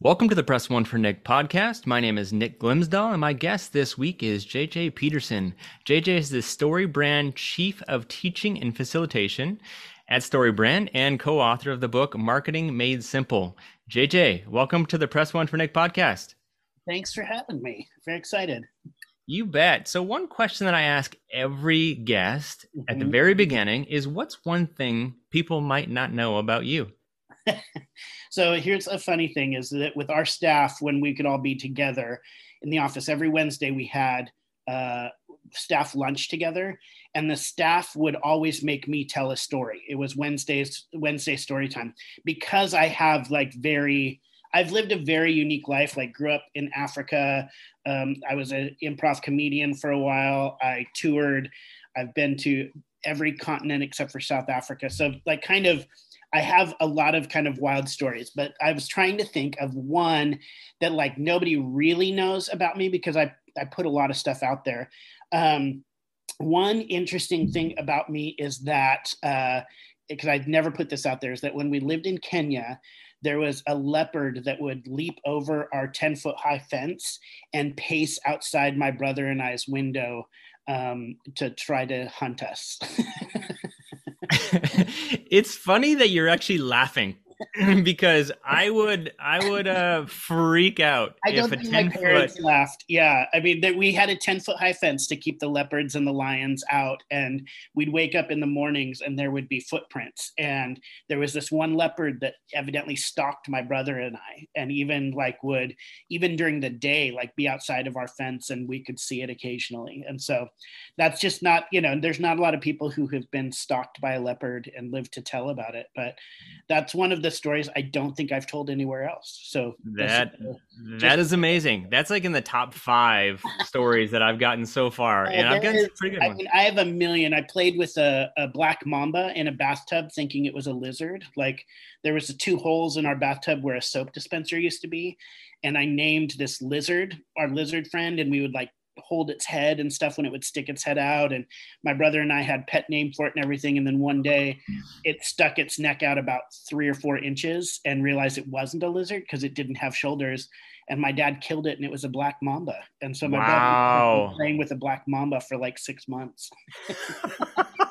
Welcome to the Press One for Nick podcast. My name is Nick Glimsdahl, and my guest this week is JJ Peterson. JJ is the StoryBrand Chief of Teaching and Facilitation at StoryBrand and co author of the book Marketing Made Simple. JJ, welcome to the Press One for Nick podcast. Thanks for having me. Very excited. You bet. So, one question that I ask every guest mm-hmm. at the mm-hmm. very beginning is what's one thing people might not know about you? so here's a funny thing is that with our staff when we could all be together in the office every wednesday we had uh, staff lunch together and the staff would always make me tell a story. It was wednesdays wednesday story time. Because i have like very i've lived a very unique life. Like grew up in africa. Um, i was an improv comedian for a while. I toured. I've been to every continent except for south africa. So like kind of I have a lot of kind of wild stories, but I was trying to think of one that like nobody really knows about me because I, I put a lot of stuff out there. Um, one interesting thing about me is that, uh, because I'd never put this out there, is that when we lived in Kenya, there was a leopard that would leap over our 10 foot high fence and pace outside my brother and I's window um, to try to hunt us. it's funny that you're actually laughing because I would I would uh freak out. I don't think my parents foot... laughed. Yeah, I mean that we had a ten foot high fence to keep the leopards and the lions out, and we'd wake up in the mornings and there would be footprints. And there was this one leopard that evidently stalked my brother and I, and even like would even during the day like be outside of our fence and we could see it occasionally. And so that's just not you know there's not a lot of people who have been stalked by a leopard and live to tell about it, but that's one of the stories I don't think I've told anywhere else. So that uh, just, that is amazing. That's like in the top five stories that I've gotten so far, uh, and I've gotten is, pretty good I Mean, I have a million. I played with a, a black mamba in a bathtub, thinking it was a lizard. Like there was two holes in our bathtub where a soap dispenser used to be, and I named this lizard our lizard friend, and we would like hold its head and stuff when it would stick its head out. And my brother and I had pet name for it and everything. And then one day it stuck its neck out about three or four inches and realized it wasn't a lizard because it didn't have shoulders. And my dad killed it and it was a black mamba. And so my wow. dad playing with a black mamba for like six months.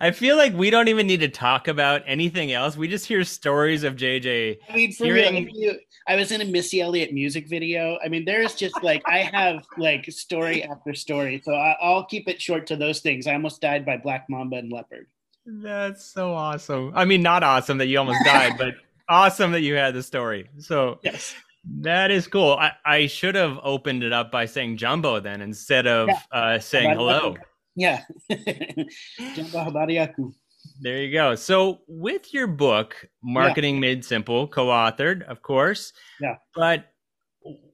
I feel like we don't even need to talk about anything else. We just hear stories of JJ. I mean, for hearing... real, I was in a Missy Elliott music video. I mean, there's just like I have like story after story. So I, will keep it short to those things. I almost died by black mamba and leopard. That's so awesome. I mean, not awesome that you almost died, but awesome that you had the story. So yes. That is cool. I, I should have opened it up by saying jambo then instead of yeah. uh, saying hello. Yeah. there you go. So, with your book, Marketing yeah. Made Simple, co-authored, of course. Yeah. But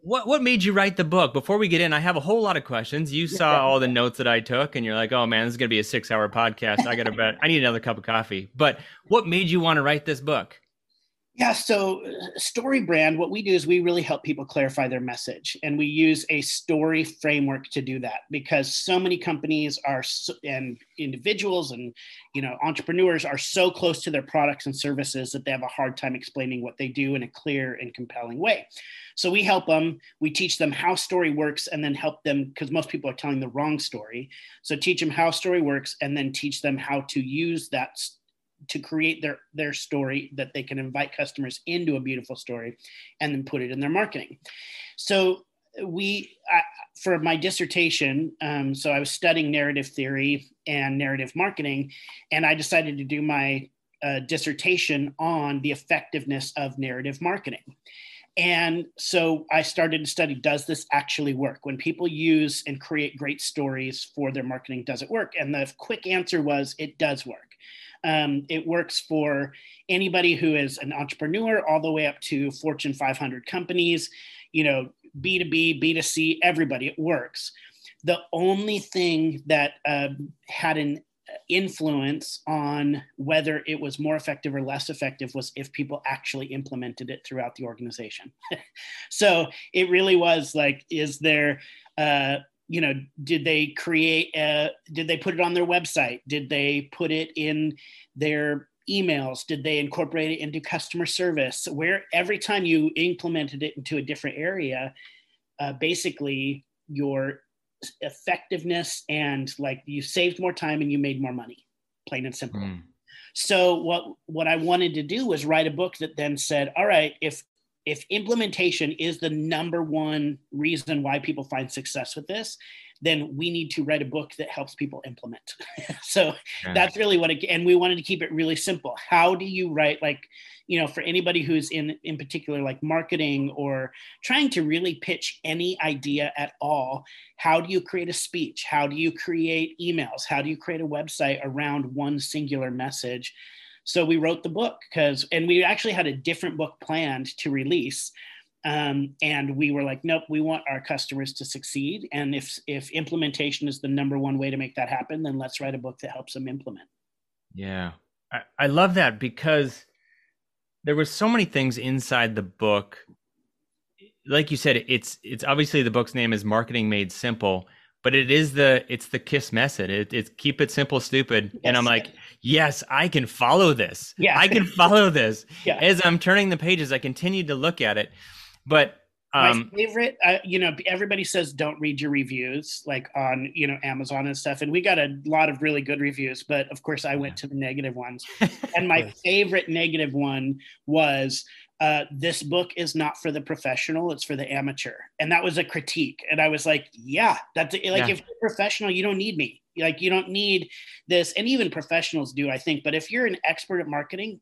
what what made you write the book? Before we get in, I have a whole lot of questions. You saw all the notes that I took, and you're like, "Oh man, this is gonna be a six hour podcast. I gotta bet. I need another cup of coffee." But what made you want to write this book? Yeah, so uh, StoryBrand, what we do is we really help people clarify their message, and we use a story framework to do that because so many companies are and individuals and you know entrepreneurs are so close to their products and services that they have a hard time explaining what they do in a clear and compelling way. So we help them. We teach them how story works, and then help them because most people are telling the wrong story. So teach them how story works, and then teach them how to use that to create their their story that they can invite customers into a beautiful story and then put it in their marketing so we I, for my dissertation um, so i was studying narrative theory and narrative marketing and i decided to do my uh, dissertation on the effectiveness of narrative marketing and so I started to study does this actually work? When people use and create great stories for their marketing, does it work? And the quick answer was it does work. Um, it works for anybody who is an entrepreneur, all the way up to Fortune 500 companies. You know, B2B, B2C, everybody. It works. The only thing that uh, had an influence on whether it was more effective or less effective was if people actually implemented it throughout the organization. so it really was like, is there, uh, you know, did they create, a, did they put it on their website? Did they put it in their emails? Did they incorporate it into customer service? Where every time you implemented it into a different area, uh, basically your effectiveness and like you saved more time and you made more money plain and simple mm. so what what i wanted to do was write a book that then said all right if if implementation is the number one reason why people find success with this then we need to write a book that helps people implement. so yeah. that's really what it, and we wanted to keep it really simple. How do you write like, you know, for anybody who's in in particular like marketing or trying to really pitch any idea at all, how do you create a speech? How do you create emails? How do you create a website around one singular message? So we wrote the book because, and we actually had a different book planned to release um, and we were like nope we want our customers to succeed and if if implementation is the number one way to make that happen then let's write a book that helps them implement. Yeah. I, I love that because there was so many things inside the book. Like you said it's it's obviously the book's name is marketing made simple but it is the it's the kiss method it, it's keep it simple stupid yes. and i'm like yes i can follow this yeah i can follow this yeah. as i'm turning the pages i continue to look at it but um, my favorite, uh, you know, everybody says don't read your reviews like on, you know, Amazon and stuff. And we got a lot of really good reviews, but of course I went to the negative ones. and my favorite negative one was uh, this book is not for the professional, it's for the amateur. And that was a critique. And I was like, yeah, that's like yeah. if you're professional, you don't need me. Like you don't need this. And even professionals do, I think. But if you're an expert at marketing,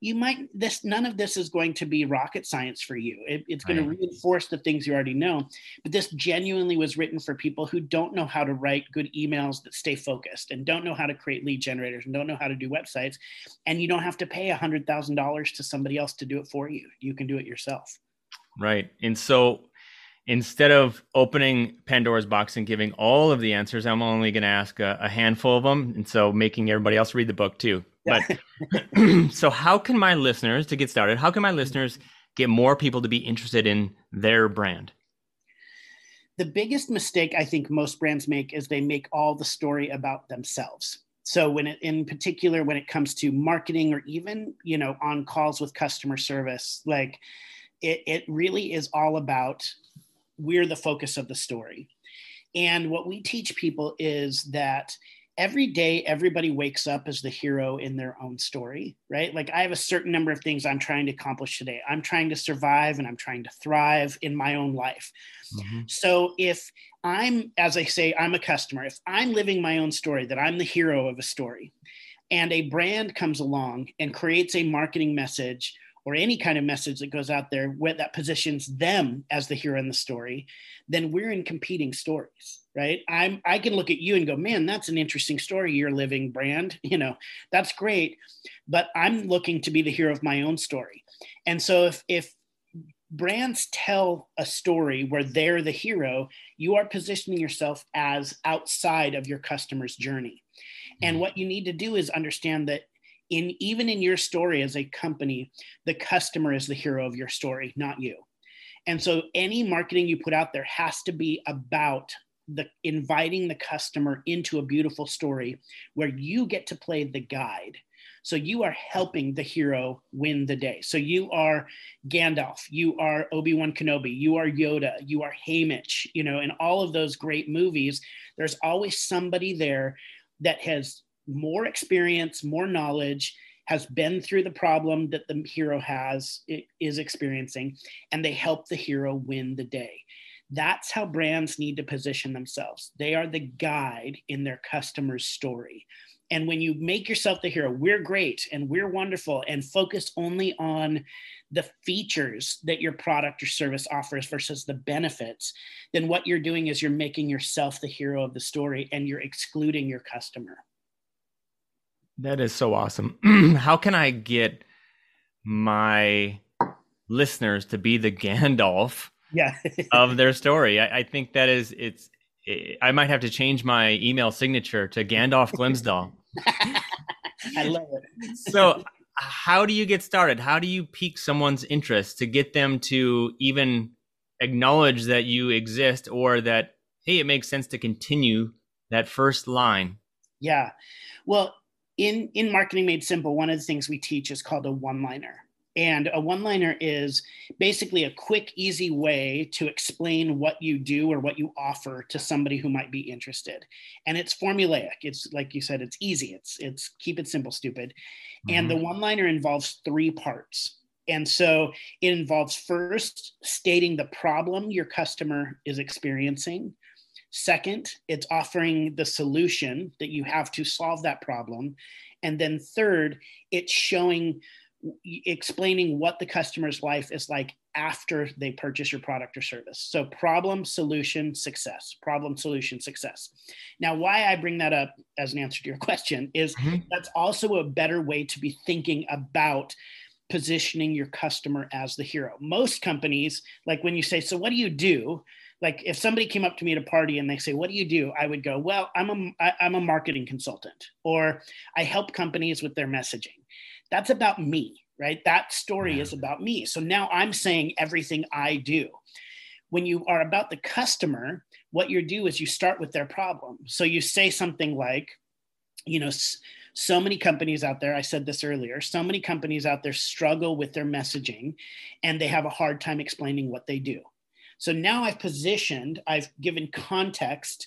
you might this none of this is going to be rocket science for you it, it's going right. to reinforce the things you already know but this genuinely was written for people who don't know how to write good emails that stay focused and don't know how to create lead generators and don't know how to do websites and you don't have to pay a hundred thousand dollars to somebody else to do it for you you can do it yourself right and so instead of opening Pandora's box and giving all of the answers, I'm only going to ask a, a, handful of them. And so making everybody else read the book too. But so, how can my listeners, to get started, how can my listeners get more people to be interested in their brand? The biggest mistake I think most brands make is they make all the story about themselves. So when it, in particular, when it comes to marketing or even, you know, on calls with customer service, like it, it really is all about we're the focus of the story. And what we teach people is that every day everybody wakes up as the hero in their own story right? Like i have a certain number of things i'm trying to accomplish today. I'm trying to survive and i'm trying to thrive in my own life. Mm-hmm. so if i'm as i say i'm a customer if i'm living my own story that i'm the hero of a story and a brand comes along and creates a marketing message or any kind of message that goes out there where that positions them as the hero in the story, then we're in competing stories, right? I'm I can look at you and go, man, that's an interesting story. You're living brand, you know, that's great. But I'm looking to be the hero of my own story. And so if if brands tell a story where they're the hero, you are positioning yourself as outside of your customer's journey. And mm-hmm. what you need to do is understand that in even in your story as a company, the customer is the hero of your story, not you. And so any marketing you put out there has to be about the inviting the customer into a beautiful story where you get to play the guide. So you are helping the hero win the day. So you are Gandalf, you are Obi-Wan Kenobi, you are Yoda, you are Haymitch, you know, in all of those great movies, there's always somebody there that has more experience, more knowledge, has been through the problem that the hero has is experiencing, and they help the hero win the day. That's how brands need to position themselves. They are the guide in their customer's story. And when you make yourself the hero, we're great and we're wonderful, and focus only on the features that your product or service offers versus the benefits, then what you're doing is you're making yourself the hero of the story and you're excluding your customer. That is so awesome. How can I get my listeners to be the Gandalf yeah. of their story? I, I, think that is it's. I might have to change my email signature to Gandalf Glimsdahl. I love it. so, how do you get started? How do you pique someone's interest to get them to even acknowledge that you exist or that hey, it makes sense to continue that first line? Yeah. Well, in in marketing made simple one of the things we teach is called a one liner and a one liner is basically a quick easy way to explain what you do or what you offer to somebody who might be interested and it's formulaic it's like you said it's easy it's it's keep it simple stupid mm-hmm. and the mm-hmm. one liner involves three parts and so it involves first stating the problem your customer is experiencing Second, it's offering the solution that you have to solve that problem. And then third, it's showing, explaining what the customer's life is like after they purchase your product or service. So, problem, solution, success. Problem, solution, success. Now, why I bring that up as an answer to your question is mm-hmm. that's also a better way to be thinking about positioning your customer as the hero. Most companies, like when you say, So, what do you do? like if somebody came up to me at a party and they say what do you do i would go well i'm a I, i'm a marketing consultant or i help companies with their messaging that's about me right? That story yeah. is about me. So now i'm saying everything i do. When you are about the customer what you do is you start with their problem. So you say something like you know so many companies out there i said this earlier so many companies out there struggle with their messaging and they have a hard time explaining what they do. So now I've positioned, I've given context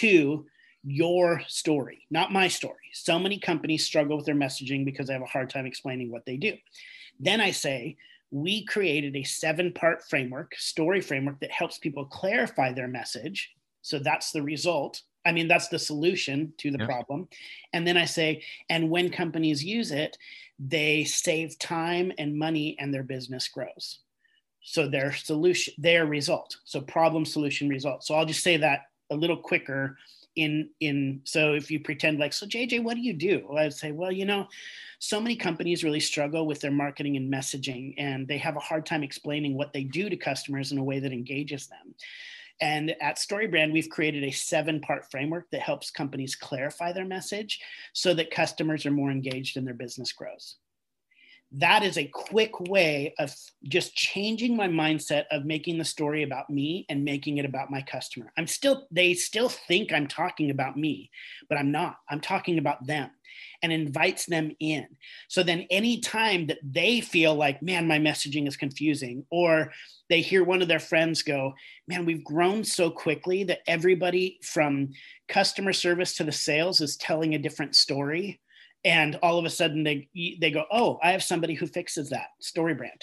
to your story, not my story. So many companies struggle with their messaging because they have a hard time explaining what they do. Then I say, we created a seven part framework, story framework that helps people clarify their message. So that's the result. I mean, that's the solution to the yeah. problem. And then I say, and when companies use it, they save time and money and their business grows so their solution their result so problem solution result so i'll just say that a little quicker in in so if you pretend like so jj what do you do? Well, i'd say well you know so many companies really struggle with their marketing and messaging and they have a hard time explaining what they do to customers in a way that engages them. And at StoryBrand, we've created a seven part framework that helps companies clarify their message so that customers are more engaged and their business grows that is a quick way of just changing my mindset of making the story about me and making it about my customer. I'm still, they still think I'm talking about me, but I'm not. I'm talking about them and invites them in. So then, anytime that they feel like, man, my messaging is confusing, or they hear one of their friends go, man, we've grown so quickly that everybody from customer service to the sales is telling a different story and all of a sudden they they go oh i have somebody who fixes that StoryBrand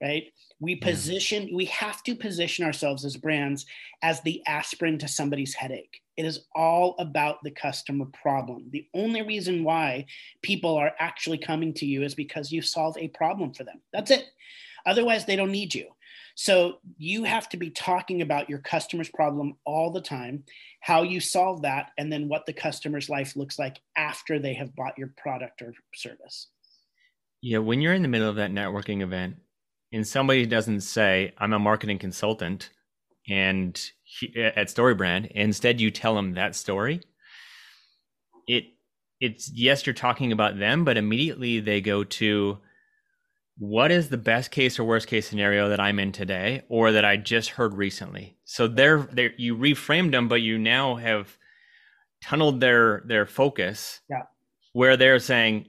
right? We mm-hmm. position yeah. we have to position ourselves as brands as the aspirin to somebody's headache. It is all about the customer problem. The only reason why people are actually coming to you is because you solve a problem for them. That's it. Otherwise they don't need you so you have to be talking about your customer's problem all the time, how you solve that, and then what the customer's life looks like after they have bought your product or service. Yeah, when you're in the middle of that networking event and somebody doesn't say, I'm a marketing consultant and he, at StoryBrand, instead you tell them that story, it it's yes, you're talking about them, but immediately they go to what is the best case or worst case scenario that I'm in today or that I just heard recently? So they're, they're you reframed them, but you now have tunneled their their focus yeah. where they're saying,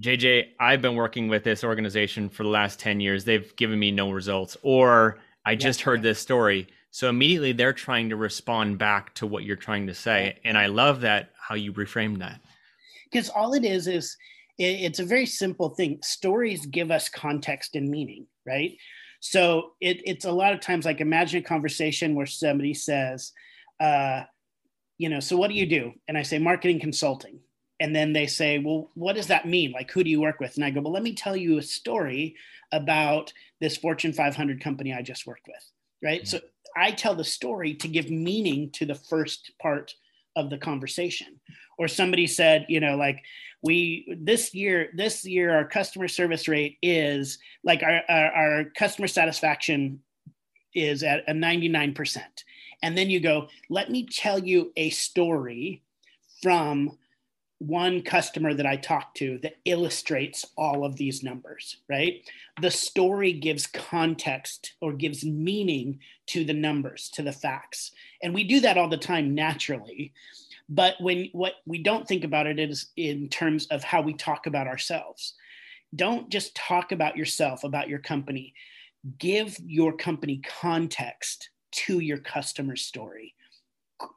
JJ, I've been working with this organization for the last 10 years. They've given me no results. Or I just yeah. heard this story. So immediately they're trying to respond back to what you're trying to say. And I love that how you reframed that. Because all it is is it's a very simple thing. Stories give us context and meaning, right? So it, it's a lot of times like imagine a conversation where somebody says, uh, you know, so what do you do? And I say marketing consulting. And then they say, well, what does that mean? Like, who do you work with? And I go, well, let me tell you a story about this Fortune 500 company I just worked with, right? Mm-hmm. So I tell the story to give meaning to the first part of the conversation or somebody said you know like we this year this year our customer service rate is like our, our, our customer satisfaction is at a 99% and then you go let me tell you a story from one customer that I talked to that illustrates all of these numbers, right? The story gives context or gives meaning to the numbers, to the facts. And we do that all the time naturally. But when what we don't think about it is in terms of how we talk about ourselves. Don't just talk about yourself, about your company. Give your company context to your customer story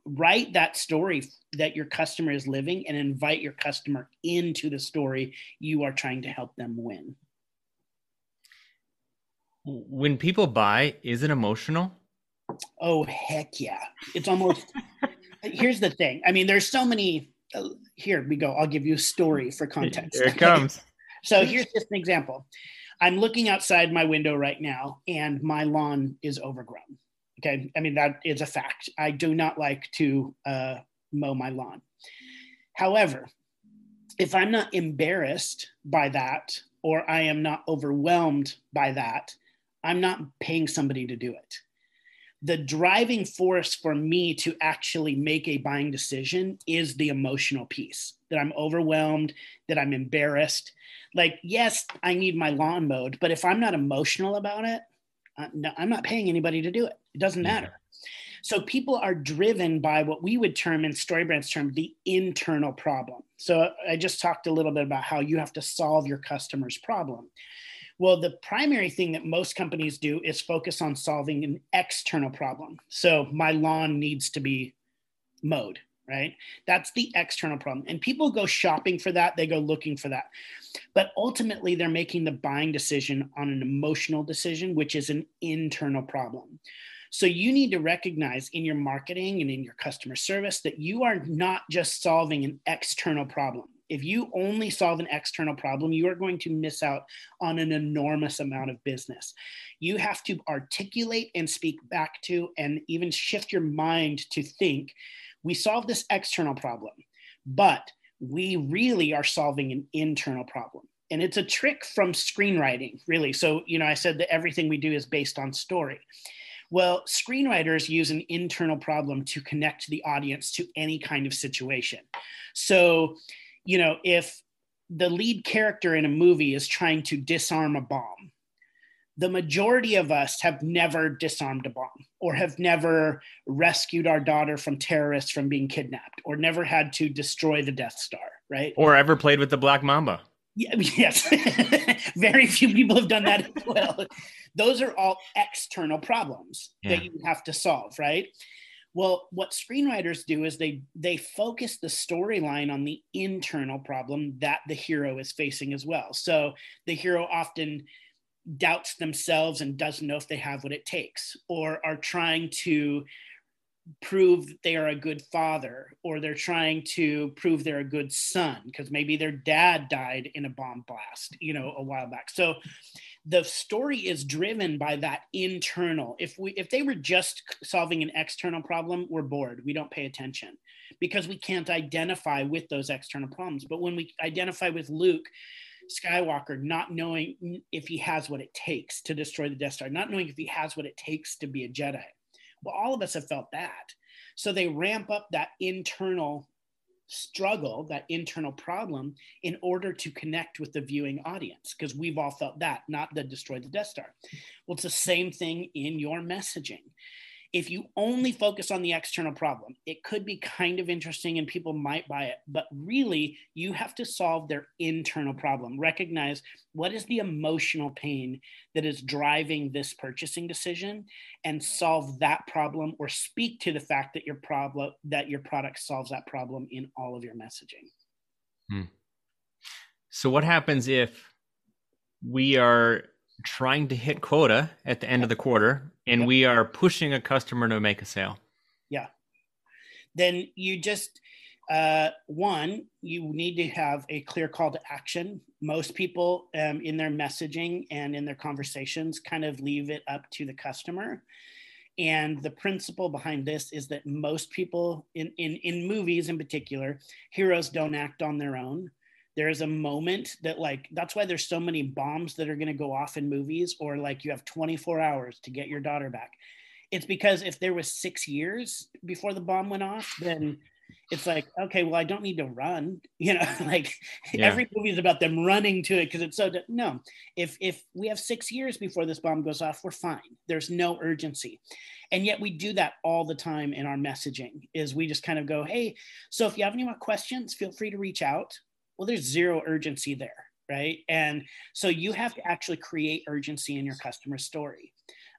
write that story that your customer is living and invite your customer into the story you are trying to help them win. When people buy, is it emotional? Oh, heck yeah. It's almost, here's the thing. I mean, there's so many. Uh, here we go. I'll give you a story for context. Here it comes. so here's just an example. I'm looking outside my window right now, and my lawn is overgrown. Okay. I mean, that is a fact. I do not like to uh, mow my lawn. However, if I'm not embarrassed by that or I am not overwhelmed by that, I'm not paying somebody to do it. The driving force for me to actually make a buying decision is the emotional piece that I'm overwhelmed, that I'm embarrassed. Like, yes, I need my lawn mowed, but if I'm not emotional about it, uh, I'm not paying anybody to do it. It doesn't matter. So people are driven by what we would term in StoryBrand's term the internal problem. So I just talked a little bit about how you have to solve your customer's problem. Well, the primary thing that most companies do is focus on solving an external problem. So my lawn needs to be mowed, right? That's the external problem. And people go shopping for that, they go looking for that. But ultimately, they're making the buying decision on an emotional decision, which is an internal problem. So you need to recognize in your marketing and in your customer service that you are not just solving an external problem. If you only solve an external problem, you are going to miss out on an enormous amount of business. You have to articulate and speak back to, and even shift your mind to think we solve this external problem, but we really are solving an internal problem and it's a trick from screenwriting really so you know i said that everything we do is based on story well, screenwriters use an internal problem to connect the audience to any kind of situation. So, you know, if the lead character in a movie is trying to disarm a bomb, the majority of us have never disarmed a bomb or have never rescued our daughter from terrorists from being kidnapped or never had to destroy the Death Star, right? Or ever played with the Black Mamba. Yeah, yes. Very few people have done that as well those are all external problems yeah. that hmm. you have to solve right well what screenwriters do is they they focus the storyline on the internal problem that the hero is facing as well. So the hero often doubts themselves and doesn't know if they have what it takes or are trying to prove that they are a good father or they're trying to prove they're a good son because maybe their dad died in a bomb blast you know a while back. So the story is driven by that internal if we if they were just solving an external problem we're bored we don't pay attention because we can't identify with those external problems. But when we identify with luke skywalker not knowing if he has what it takes to destroy the death star not knowing if he has what it takes to be a jedi well all of us have felt that. So they ramp up that internal struggle, that internal problem, in order to connect with the viewing audience, because we've all felt that, not the destroy the Death Star. Well, it's the same thing in your messaging if you only focus on the external problem, it could be kind of interesting and people might buy it. But really, you have to solve their internal problem. Recognize what is the emotional pain that is driving this purchasing decision and solve that problem or speak to the fact that your problem that your product solves that problem in all of your messaging. Hmm. So what happens if we are trying to hit quota at the end of the quarter and yep. we are pushing a customer to make a sale. Yeah. Then you just uh, one you need to have a clear call to action. Most people um, in their messaging and in their conversations kind of leave it up to the customer. And the principle behind this is that most people in, in, in movies in particular, heroes don't act on their own. There is a moment that, like, that's why there's so many bombs that are going to go off in movies, or like you have 24 hours to get your daughter back. It's because if there was six years before the bomb went off, then it's like okay well i don't need to run you know like yeah. every movie is about them running to it because it's so no if if we have six years before this bomb goes off we're fine there's no urgency and yet we do that all the time in our messaging is we just kind of go hey so if you have any more questions feel free to reach out well there's zero urgency there right and so you have to actually create urgency in your customer story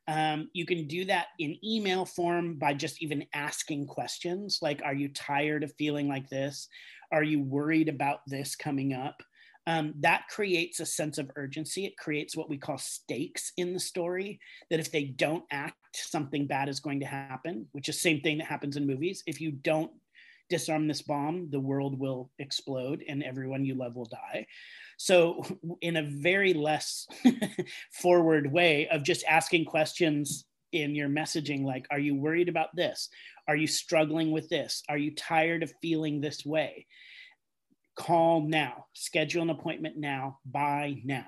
um, you can do that in email form by just even asking questions like, Are you tired of feeling like this? Are you worried about this coming up? Um, that creates a sense of urgency. It creates what we call stakes in the story that if they don't act, something bad is going to happen, which is same thing that happens in movies. If you don't disarm this bomb, the world will explode and everyone you love will die. So, in a very less forward way of just asking questions in your messaging, like, are you worried about this? Are you struggling with this? Are you tired of feeling this way? Call now, schedule an appointment now, buy now.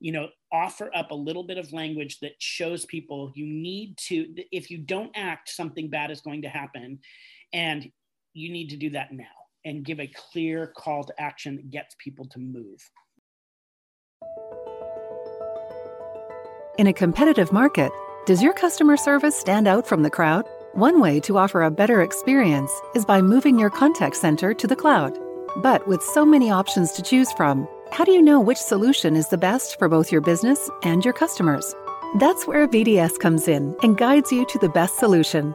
You know, offer up a little bit of language that shows people you need to, if you don't act, something bad is going to happen. And you need to do that now and give a clear call to action that gets people to move. In a competitive market, does your customer service stand out from the crowd? One way to offer a better experience is by moving your contact center to the cloud. But with so many options to choose from, how do you know which solution is the best for both your business and your customers? That's where VDS comes in and guides you to the best solution.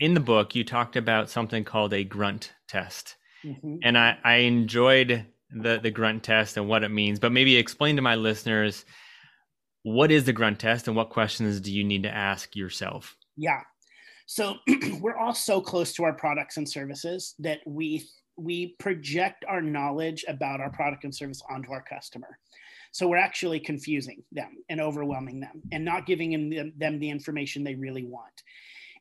in the book, you talked about something called a grunt test. Mm-hmm. And I, I enjoyed the, the grunt test and what it means, but maybe explain to my listeners what is the grunt test and what questions do you need to ask yourself? Yeah. So we're all so close to our products and services that we we project our knowledge about our product and service onto our customer. So we're actually confusing them and overwhelming them and not giving them, them the information they really want.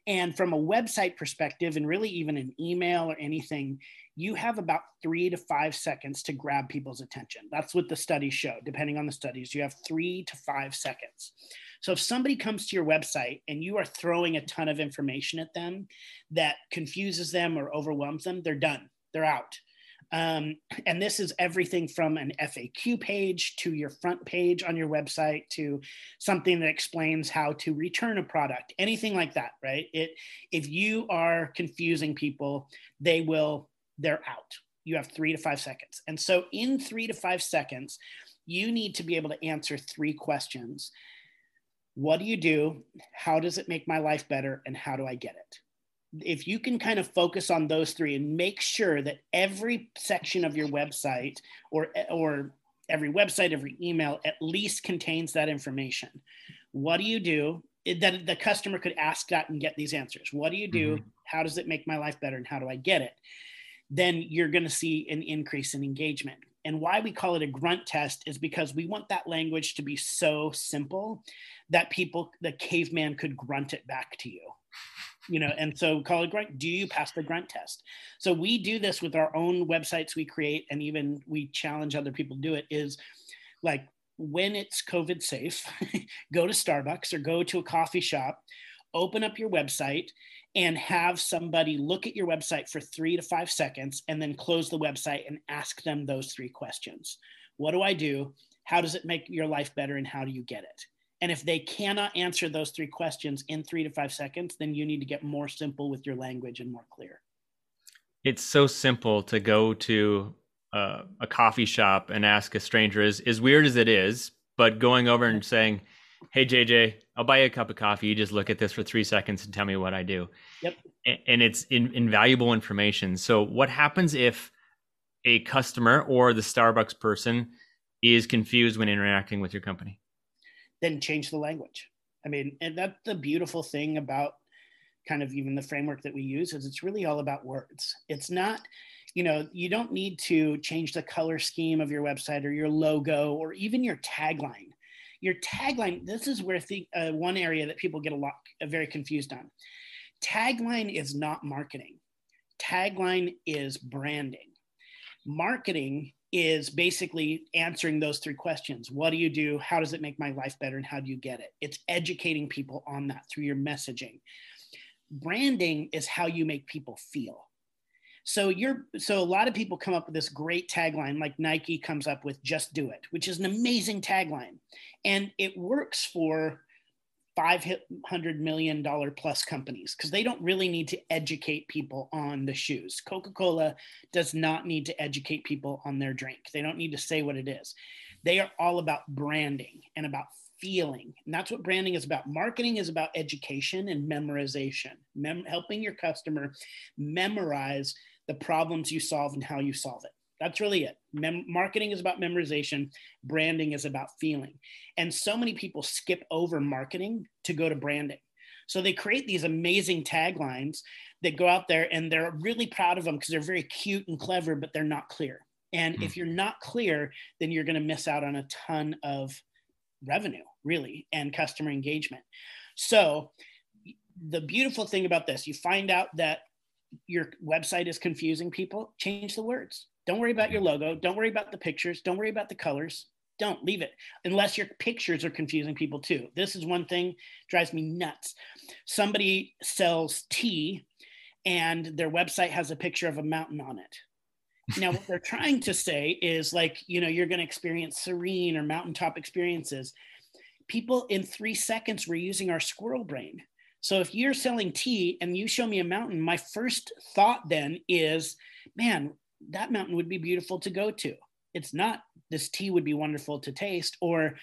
And from a website perspective, and really even an email or anything, you have about three to five seconds to grab people's attention. That's what the studies show. Depending on the studies, you have three to five seconds. So if somebody comes to your website and you are throwing a ton of information at them that confuses them or overwhelms them, they're done, they're out. Um, and this is everything from an FAQ page to your front page on your website to something that explains how to return a product, anything like that, right? It if you are confusing people, they will, they're out. You have three to five seconds. And so in three to five seconds, you need to be able to answer three questions. What do you do? How does it make my life better? And how do I get it? If you can kind of focus on those three and make sure that every section of your website or or every website every email at least contains that information. What do you do? That the customer could ask that and get these answers. What do you do? Mm-hmm. how does it make my life better and how do i get it? Then you're going to see an increase in engagement. And why we call it a grunt test is because we want that language to be so simple that people the caveman could grunt it back to you you know and so call it grunt do you pass the grunt test? So we do this with our own websites we create and even we challenge other people to do it is like when it's covid safe go to starbucks or go to a coffee shop open up your website and have somebody look at your website for three to five seconds and then close the website and ask them those three questions. What do i do? How does it make your life better and how do you get it and if they cannot answer those three questions in three to five seconds, then you need to get more simple with your language and more clear. It's so simple to go to uh, a coffee shop and ask a stranger, as, as weird as it is, but going over and saying, hey JJ, I'll buy you a cup of coffee. You just look at this for three seconds and tell me what I do. Yep. And it's in, invaluable information. So what happens if a customer or the Starbucks person is confused when interacting with your company? Then change the language. I mean, and that's the beautiful thing about kind of even the framework that we use is it's really all about words. It's not, you know, you don't need to change the color scheme of your website or your logo or even your tagline. Your tagline, this is where the uh, one area that people get a lot uh, very confused on. Tagline is not marketing. Tagline is branding. Marketing is basically answering those three questions. What do you do? How does it make my life better? And how do you get it? It's educating people on that through your messaging. Branding is how you make people feel. So you're so a lot of people come up with this great tagline like Nike comes up with just do it, which is an amazing tagline. And it works for 500 million dollar plus companies because they don't really need to educate people on the shoes. Coca-Cola does not need to educate people on their drink. They don't need to say what it is. They are all about branding and about feeling. And that's what branding is about. Marketing is about education and memorization, Mem- helping your customer memorize the problems you solve and how you solve it. That's really it. Mem- marketing is about memorization, branding is about feeling. And so many people skip over marketing to go to branding. So they create these amazing taglines that go out there and they're really proud of them because they're very cute and clever, but they're not clear. And mm. if you're not clear, then you're going to miss out on a ton of revenue, really, and customer engagement. So the beautiful thing about this, you find out that your website is confusing people, change the words. Don't worry about your logo. Don't worry about the pictures. Don't worry about the colors. Don't leave it unless your pictures are confusing people too. This is one thing drives me nuts. Somebody sells tea and their website has a picture of a mountain on it. Now, what they're trying to say is like, you know, you're going to experience serene or mountaintop experiences. People in three seconds were using our squirrel brain. So if you're selling tea and you show me a mountain, my first thought then is, man, that mountain would be beautiful to go to. It's not this tea would be wonderful to taste or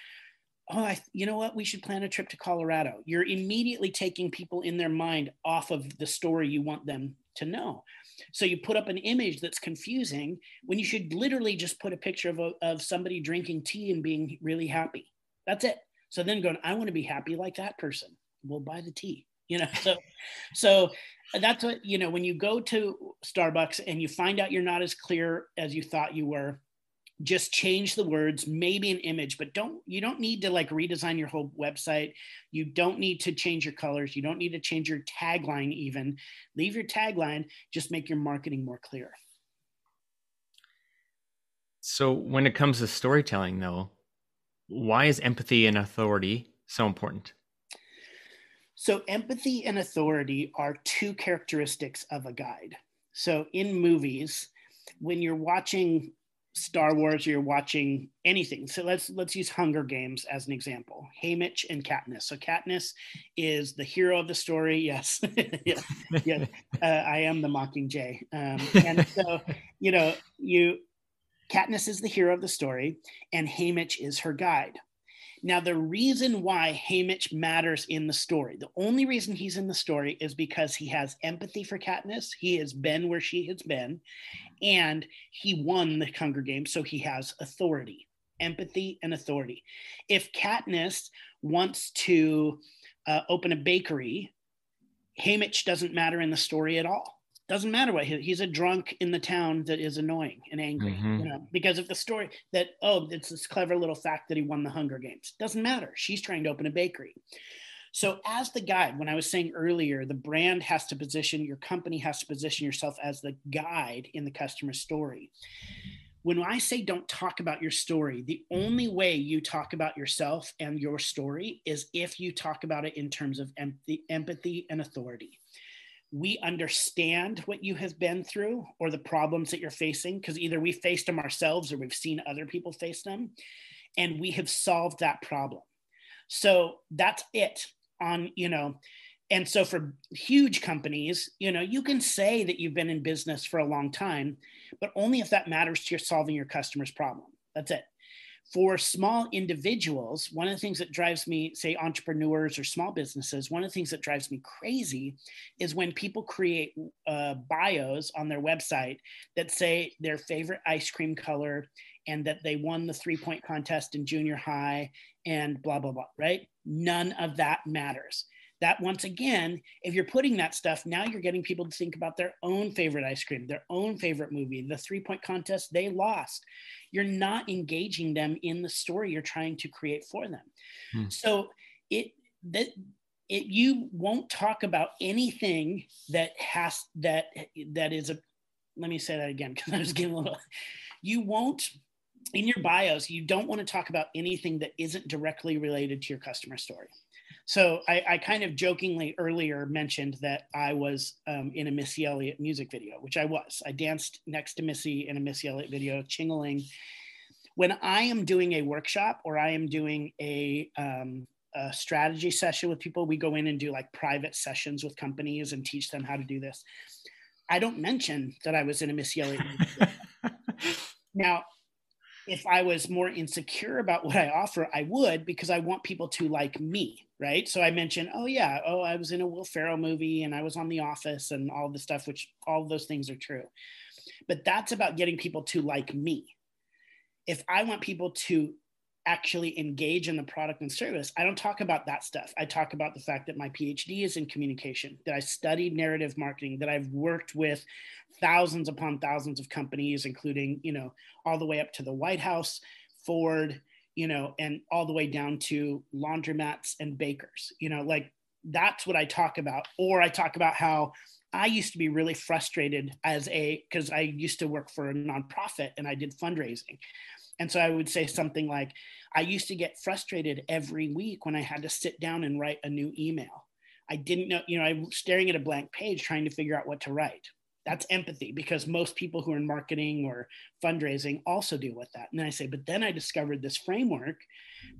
oh I, you know what? We should plan a trip to colorado. You're immediately taking people in their mind off of the story you want them to know. So you put up an image that's confusing when you should literally just put a picture of, a, of somebody drinking tea and being really happy. That's it. So then going i want to be happy like that person. We'll buy the tea you know so so that's what you know when you go to starbucks and you find out you're not as clear as you thought you were just change the words maybe an image but don't you don't need to like redesign your whole website. You don't need to change your colors. You don't need to change your tagline even. Leave your tagline just make your marketing more clear. So when it comes to storytelling though why is empathy and authority so important so, empathy and authority are two characteristics of a guide. So, in movies, when you're watching Star Wars, you're watching anything. So let's let's use Hunger Games as an example. Haymitch and Katniss. So Katniss is the hero of the story. Yes, yeah, yeah. Uh, I am the Mockingjay. Um, and so you know, you Katniss is the hero of the story, and Haymitch is her guide. Now, the reason why Haymitch matters in the story, the only reason he's in the story is because he has empathy for Katniss. He has been where she has been, and he won the Hunger Games, so he has authority, empathy, and authority. If Katniss wants to uh, open a bakery, Haymitch doesn't matter in the story at all doesn't matter what he, he's a drunk in the town that is annoying and angry mm-hmm. you know because of the story that oh it's this clever little fact that he won the hunger games. Doesn't matter. She's trying to open a bakery. So as the guide when i was saying earlier the brand has to position your company has to position yourself as the guide in the customer story. When I say don't talk about your story, the only way you talk about yourself and your story is if you talk about it in terms of empathy, empathy and authority we understand what you have been through or the problems that you're facing because either we faced them ourselves or we've seen other people face them and we have solved that problem. So that's it on you know and so for huge companies you know you can say that you've been in business for a long time but only if that matters to your solving your customer's problem. That's it for small individuals, one of the things that drives me, say entrepreneurs or small businesses, one of the things that drives me crazy is when people create uh, bios on their website that say their favorite ice cream color and that they won the three point contest in junior high and blah, blah, blah, right? None of that matters that once again, if you're putting that stuff, now you're getting people to think about their own favorite ice cream, their own favorite movie, the three point contest they lost. You're not engaging them in the story you're trying to create for them. Hmm. So it that it you won't talk about anything that has that that is a let me say that again because I was getting a little you won't in your bios you don't want to talk about anything that isn't directly related to your customer story so I, I, kind of jokingly earlier mentioned that I was um, in a Missy Elliott music video, which I was. I danced next to Missy in a Missy Elliott video, Ching-a-ling. When I am doing a workshop or I am doing a, um, a strategy session with people, we go in and do like private sessions with companies and teach them how to do this. I don't mention that I was in a Missy Elliott. now, if I was more insecure about what I offer, I would because I want people to like me, right? So I mentioned, oh yeah, oh I was in a Will Ferrell movie and I was on The Office and all the stuff, which all those things are true. But that's about getting people to like me. If I want people to actually engage in the product and service, I don't talk about that stuff. I talk about the fact that my PhD is in communication, that I studied narrative marketing, that I've worked with thousands upon thousands of companies, including, you know, all the way up to the White House, Ford, you know, and all the way down to laundromats and bakers, you know, like that's what I talk about. Or I talk about how I used to be really frustrated as a, because I used to work for a nonprofit and I did fundraising. And so I would say something like, I used to get frustrated every week when I had to sit down and write a new email. I didn't know, you know, I'm staring at a blank page trying to figure out what to write. That's empathy because most people who are in marketing or fundraising also deal with that. And then I say, but then I discovered this framework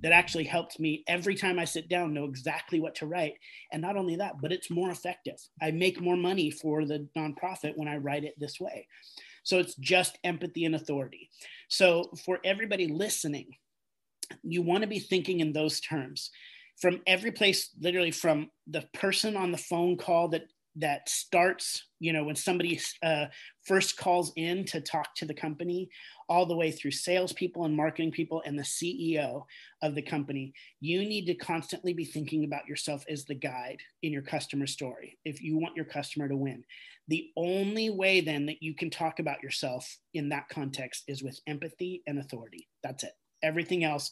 that actually helped me every time I sit down know exactly what to write. And not only that, but it's more effective. I make more money for the nonprofit when I write it this way. So it's just empathy and authority. So for everybody listening, you want to be thinking in those terms from every place, literally from the person on the phone call that that starts, you know, when somebody uh, first calls in to talk to the company, all the way through salespeople and marketing people and the CEO of the company, you need to constantly be thinking about yourself as the guide in your customer story if you want your customer to win. The only way then that you can talk about yourself in that context is with empathy and authority. That's it. Everything else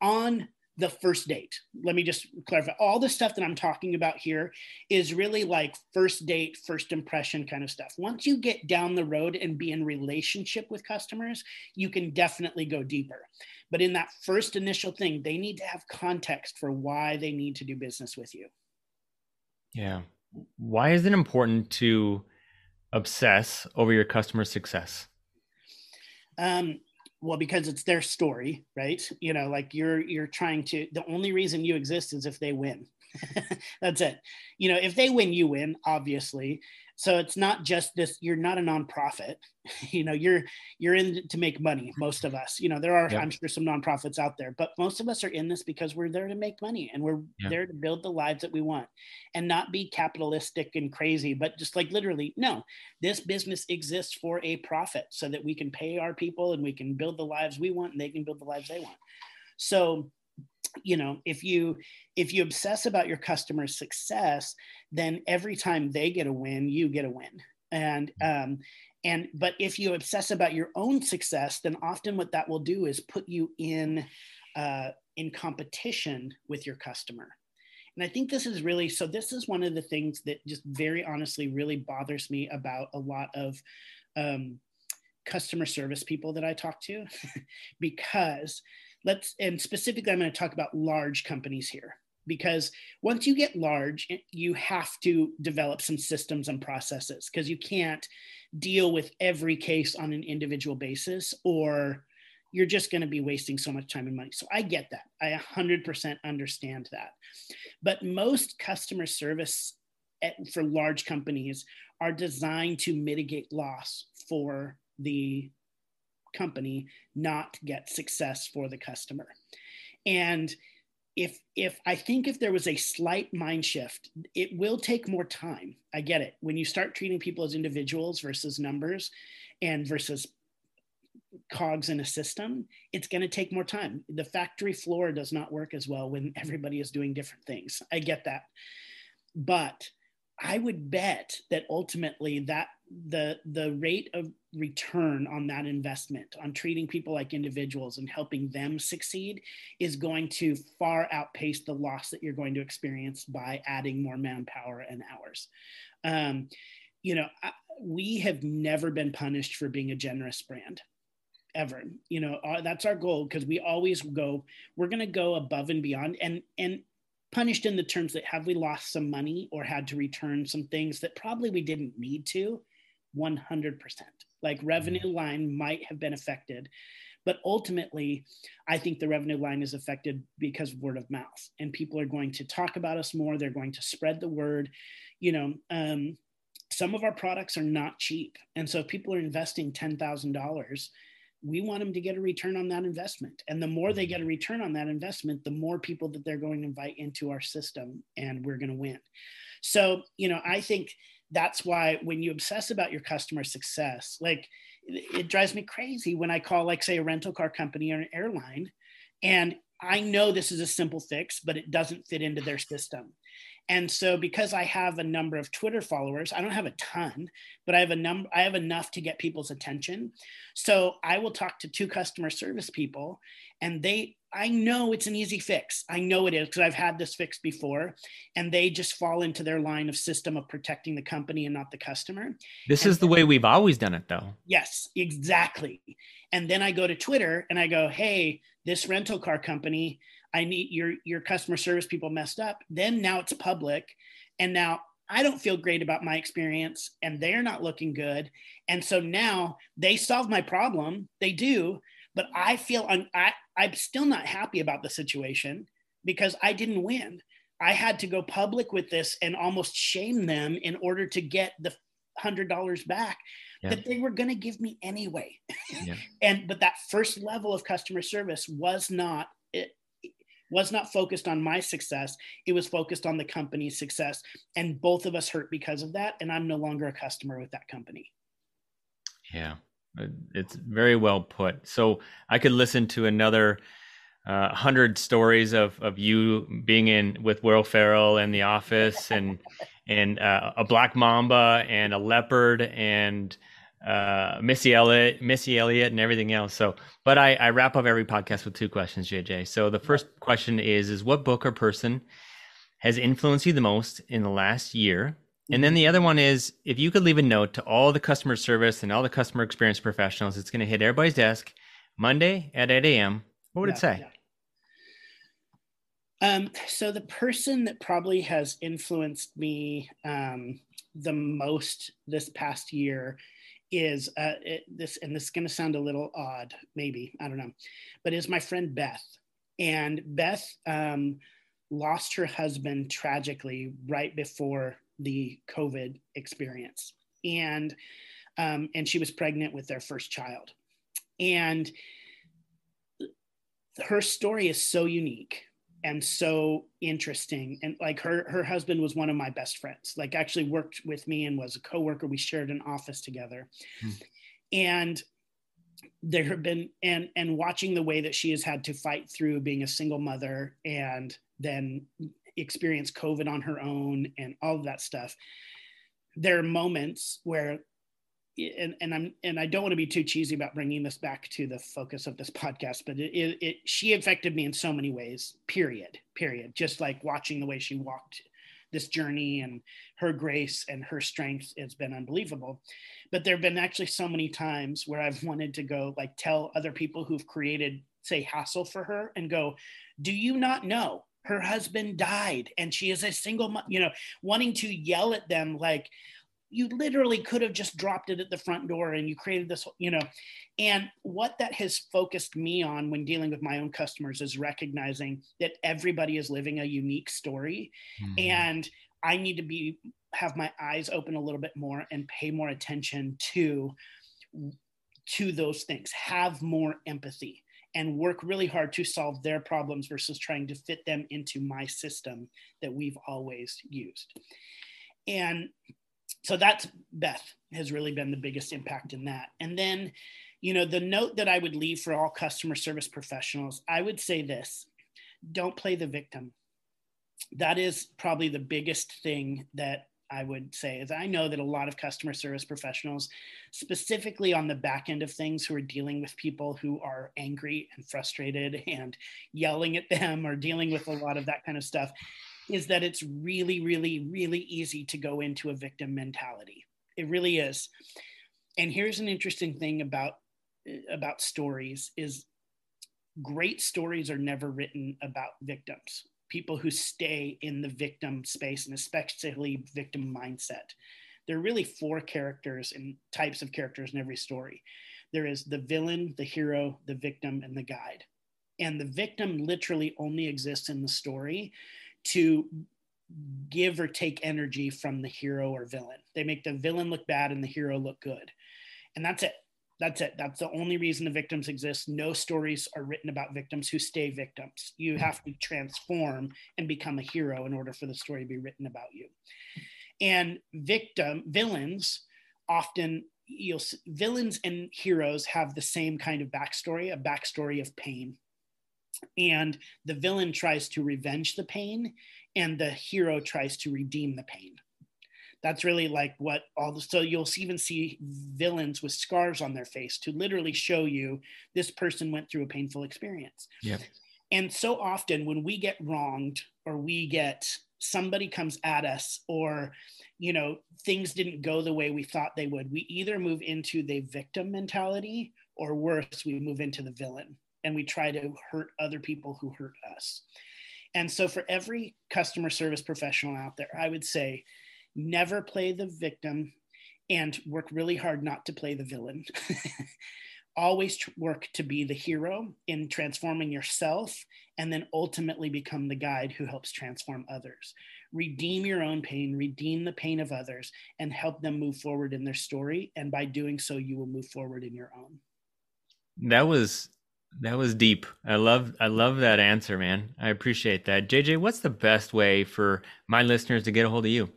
on the first date. Let me just clarify. All the stuff that I'm talking about here is really like first date, first impression kind of stuff. Once you get down the road and be in relationship with customers, you can definitely go deeper. But in that first initial thing, they need to have context for why they need to do business with you. Yeah. Why is it important to obsess over your customer success? Um, well because it's their story right? You know like you're you're trying to the only reason you exist is if they win. That's it. You know if they win you win obviously so it's not just this you're not a nonprofit. You know you're you're in to make money most of us. You know there are i'm sure some nonprofits out there but most of us are in this because we're there to make money and we're there to build the lives that we want and not be capitalistic and crazy but just like literally no this business exists for a profit so that we can pay our people and we can build the lives we want and they can build the lives they want. So you know if you if you obsess about your customer's success then every time they get a win you get a win. And um and but if you obsess about your own success then often what that will do is put you in uh, in competition with your customer. And i think this is really so this is one of the things that just very honestly really bothers me about a lot of um, customer service people that i talk to. Because let's and specifically i'm going to talk about large companies here because once you get large you have to develop some systems and processes because you can't deal with every case on an individual basis or you're just going to be wasting so much time and money. So i get that. I 100% understand that. But most customer service at, for large companies are designed to mitigate loss for the company not get success for the customer. And if if i think if there was a slight mind shift it will take more time. I get it. When you start treating people as individuals versus numbers and versus cogs in a system it's going to take more time. The factory floor does not work as well when everybody is doing different things. I get that. But I would bet that ultimately that the the rate of return on that investment on treating people like individuals and helping them succeed is going to far outpace the loss that you're going to experience by adding more manpower and hours. Um, you know, we have never been punished for being a generous brand ever you know uh, that's our goal because we always go we're going to go above and beyond and and punished in the terms that have we lost some money or had to return some things that probably we didn't need to 100% like revenue mm-hmm. line might have been affected but ultimately i think the revenue line is affected because of word of mouth and people are going to talk about us more they're going to spread the word you know um, some of our products are not cheap and so if people are investing $10000 we want them to get a return on that investment. And the more they get a return on that investment, the more people that they're going to invite into our system and we're going to win. So, you know, I think that's why when you obsess about your customer success, like it drives me crazy when I call, like, say, a rental car company or an airline, and I know this is a simple fix, but it doesn't fit into their system. And so because I have a number of Twitter followers, I don't have a ton, but I have a number I have enough to get people's attention. So I will talk to two customer service people and they I know it's an easy fix. I know it is because I've had this fix before and they just fall into their line of system of protecting the company and not the customer. This and is the way we've always done it though. Yes, exactly. And then I go to Twitter and I go, "Hey, this rental car company I need your your customer service people messed up. Then now it's public, and now I don't feel great about my experience, and they're not looking good. And so now they solve my problem. They do, but I feel un- I I'm still not happy about the situation because I didn't win. I had to go public with this and almost shame them in order to get the hundred dollars back yeah. that they were going to give me anyway. Yeah. and but that first level of customer service was not it, was not focused on my success. It was focused on the company's success. And both of us hurt because of that. And I'm no longer a customer with that company. Yeah, it's very well put. So I could listen to another uh, hundred stories of, of you being in with Will Ferrell and The Office and and uh, a black mamba and a leopard and uh, Missy Elliott, Missy Elliott, and everything else. So, but I, I wrap up every podcast with two questions, JJ. So the first question is: is what book or person has influenced you the most in the last year? And then the other one is if you could leave a note to all the customer service and all the customer experience professionals, it's going to hit everybody's desk Monday at 8 a.m. What would yeah, it say? Yeah. Um, so the person that probably has influenced me um, the most this past year is uh, it, this, and this is going to sound a little odd, maybe I don't know, but is my friend Beth, and Beth um, lost her husband tragically right before the COVID experience, and um, and she was pregnant with their first child, and her story is so unique and so interesting. And like her her husband was one of my best friends like actually worked with me and was a coworker. We shared an office together. Hmm. and there have been and and watching the way that she has had to fight through being a single mother and then experience covid on her own and all of that stuff there are moments where and, and I'm and I don't want to be too cheesy about bringing this back to the focus of this podcast, but it, it, it, she affected me in so many ways. Period. Period. Just like watching the way she walked this journey and her grace and her strength has been unbelievable. But there have been actually so many times where I've wanted to go like tell other people who've created say hassle for her and go, do you not know her husband died and she is a single mom, you know wanting to yell at them like you literally could have just dropped it at the front door and you created this you know. And what that has focused me on when dealing with my own customers is recognizing that everybody is living a unique story. Mm-hmm. and i need to be have my eyes open a little bit more and pay more attention to to those things, have more empathy, and work really hard to solve their problems versus trying to fit them into my system that we've always used. And so that's Beth has really been the biggest impact in that. And then, you know, the note that I would leave for all customer service professionals, I would say this don't play the victim. That is probably the biggest thing that I would say is I know that a lot of customer service professionals, specifically on the back end of things, who are dealing with people who are angry and frustrated and yelling at them or dealing with a lot of that kind of stuff, is that it's really, really, really easy to go into a victim mentality. It really is. And here's an interesting thing about about stories is great stories are never written about victims people who stay in the victim space and especially victim mindset. There are really four characters and types of characters in every story. There is the villain, the hero, the victim, and the guide. And the victim literally only exists in the story to give or take energy from the hero or villain. They make the villain look bad and the hero look good. And that's it. That's it. That's the only reason the victims exist. No stories are written about victims who stay victims. You hmm. have to transform and become a hero in order for the story to be written about you. And victim villains often you'll villains and heroes have the same kind of backstory, a backstory of pain. And the villain tries to revenge the pain, and the hero tries to redeem the pain that's really like what all the so you'll even see villains with scars on their face to literally show you this person went through a painful experience. Yeah and so often when we get wronged or we get somebody comes at us or you know things didn't go the way we thought they would we either move into the victim mentality or worse we move into the villain and we try to hurt other people who hurt us. And so for every customer service professional out there i would say never play the victim and work really hard not to play the villain. Always work to be the hero in transforming yourself and then ultimately become the guide who helps transform others. Redeem your own pain, redeem the pain of others, and help them move forward in their story. And by doing so, you will move forward in your own. That was that was deep. I love I love that answer, man. I appreciate that. JJ, what's the best way for my listeners to get a hold of you?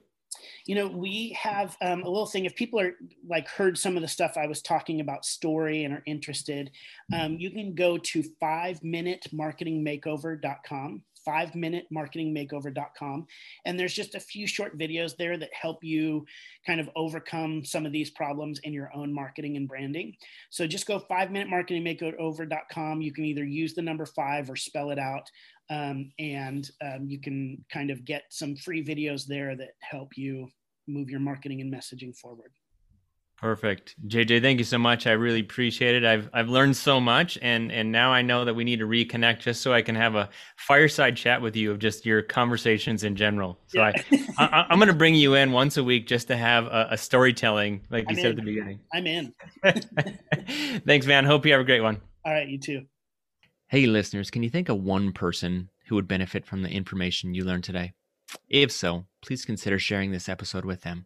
You know we have um, a little thing if people are like heard some of the stuff i was talking about story and are interested um, you can go to five minute marketing makeover.com five minute marketing makeover.com and there's just a few short videos there that help you kind of overcome some of these problems in your own marketing and branding. So just go five minute marketing makeover.com you can either use the number five or spell it out um, and um, you can kind of get some free videos there that help you move your marketing and messaging forward. Perfect. JJ, thank you so much. I really appreciate it. I've I've learned so much and and now I know that we need to reconnect just so I can have a fireside chat with you of just your conversations in general. So yeah. I, I am going to bring you in once a week just to have a, a storytelling like you I'm said in. at the beginning. I'm in. Thanks man. Hope you have a great one. All right, you too. Hey, listeners, can you think of one person who would benefit from the information you learned today? If so, please consider sharing this episode with them.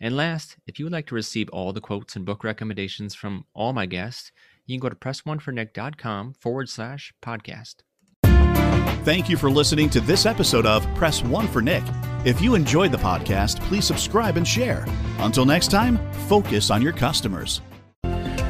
And last, if you would like to receive all the quotes and book recommendations from all my guests, you can go to pressonefornick.com forward slash podcast. Thank you for listening to this episode of Press One for Nick. If you enjoyed the podcast, please subscribe and share. Until next time, focus on your customers.